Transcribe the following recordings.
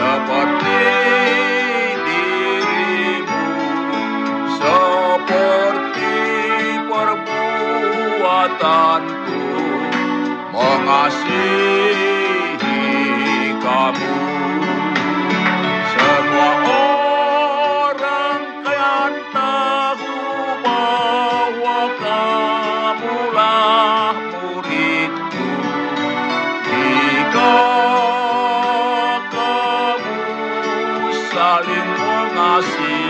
seperti dirimu seperti perbuatanku. Mengasihi saling mengasihi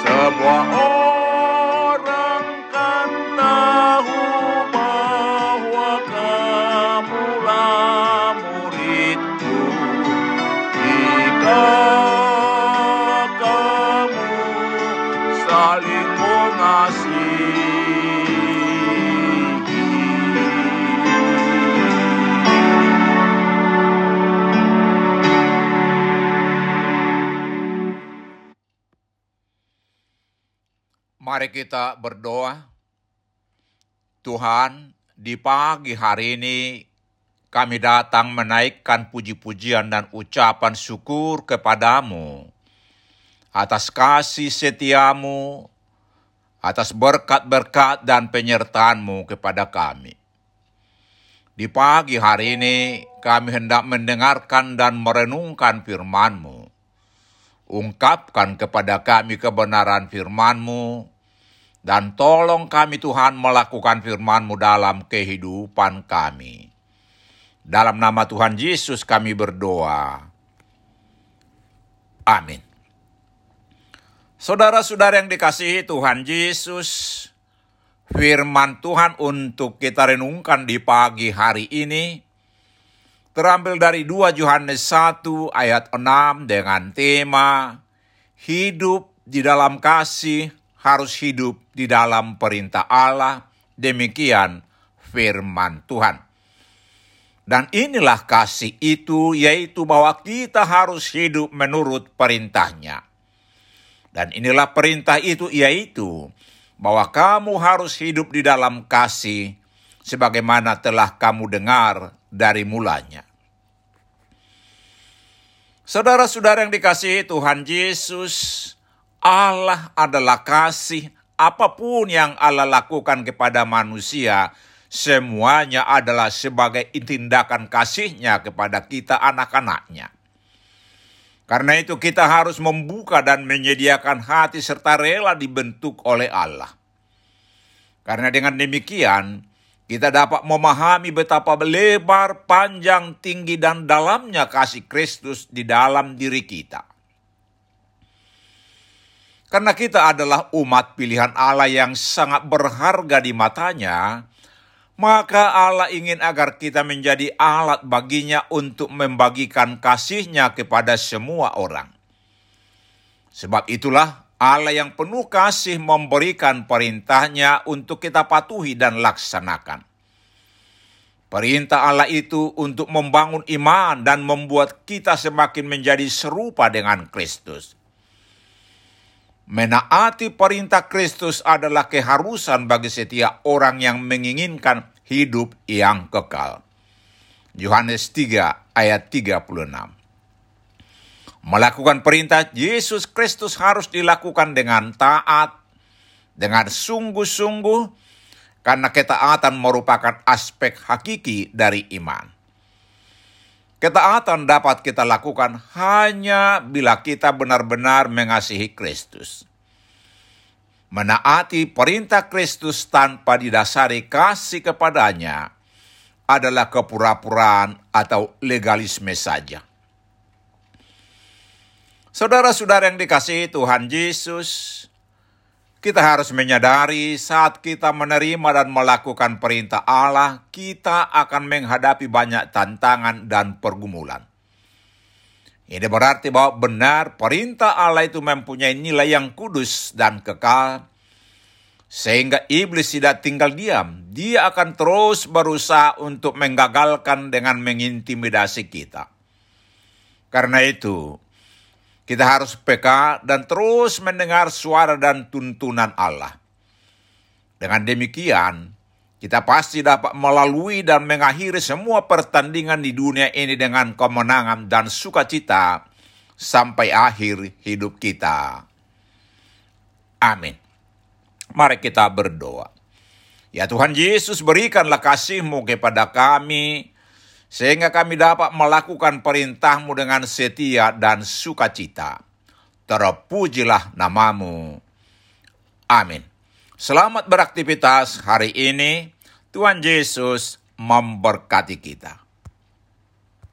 semua orang kan tahu bahwa kamulah muridku jika kamu saling mengasihi. Mari kita berdoa. Tuhan, di pagi hari ini kami datang menaikkan puji-pujian dan ucapan syukur kepadamu atas kasih setiamu, atas berkat-berkat dan penyertaanmu kepada kami. Di pagi hari ini kami hendak mendengarkan dan merenungkan firman-Mu. Ungkapkan kepada kami kebenaran firman-Mu, dan tolong kami Tuhan melakukan firman-Mu dalam kehidupan kami. Dalam nama Tuhan Yesus kami berdoa. Amin. Saudara-saudara yang dikasihi Tuhan Yesus, firman Tuhan untuk kita renungkan di pagi hari ini terambil dari 2 Yohanes 1 ayat 6 dengan tema hidup di dalam kasih harus hidup di dalam perintah Allah. Demikian firman Tuhan. Dan inilah kasih itu, yaitu bahwa kita harus hidup menurut perintahnya. Dan inilah perintah itu, yaitu bahwa kamu harus hidup di dalam kasih, sebagaimana telah kamu dengar dari mulanya. Saudara-saudara yang dikasihi Tuhan Yesus, Allah adalah kasih. Apa pun yang Allah lakukan kepada manusia, semuanya adalah sebagai tindakan kasihnya kepada kita anak-anaknya. Karena itu kita harus membuka dan menyediakan hati serta rela dibentuk oleh Allah. Karena dengan demikian, kita dapat memahami betapa lebar, panjang, tinggi, dan dalamnya kasih Kristus di dalam diri kita. Karena kita adalah umat pilihan Allah yang sangat berharga di matanya, maka Allah ingin agar kita menjadi alat baginya untuk membagikan kasihnya kepada semua orang. Sebab itulah Allah yang penuh kasih memberikan perintahnya untuk kita patuhi dan laksanakan. Perintah Allah itu untuk membangun iman dan membuat kita semakin menjadi serupa dengan Kristus. Menaati perintah Kristus adalah keharusan bagi setiap orang yang menginginkan hidup yang kekal. Yohanes 3 ayat 36. Melakukan perintah Yesus Kristus harus dilakukan dengan taat, dengan sungguh-sungguh, karena ketaatan merupakan aspek hakiki dari iman. Ketaatan dapat kita lakukan hanya bila kita benar-benar mengasihi Kristus. Menaati perintah Kristus tanpa didasari kasih kepadanya adalah kepura-puraan atau legalisme saja. Saudara-saudara yang dikasihi Tuhan Yesus, kita harus menyadari saat kita menerima dan melakukan perintah Allah, kita akan menghadapi banyak tantangan dan pergumulan. Ini berarti bahwa benar perintah Allah itu mempunyai nilai yang kudus dan kekal, sehingga iblis tidak tinggal diam. Dia akan terus berusaha untuk menggagalkan dengan mengintimidasi kita. Karena itu, kita harus peka dan terus mendengar suara dan tuntunan Allah. Dengan demikian, kita pasti dapat melalui dan mengakhiri semua pertandingan di dunia ini dengan kemenangan dan sukacita sampai akhir hidup kita. Amin. Mari kita berdoa. Ya Tuhan Yesus berikanlah kasih-Mu kepada kami, sehingga kami dapat melakukan perintahmu dengan setia dan sukacita. Terpujilah namamu. Amin. Selamat beraktivitas hari ini. Tuhan Yesus memberkati kita.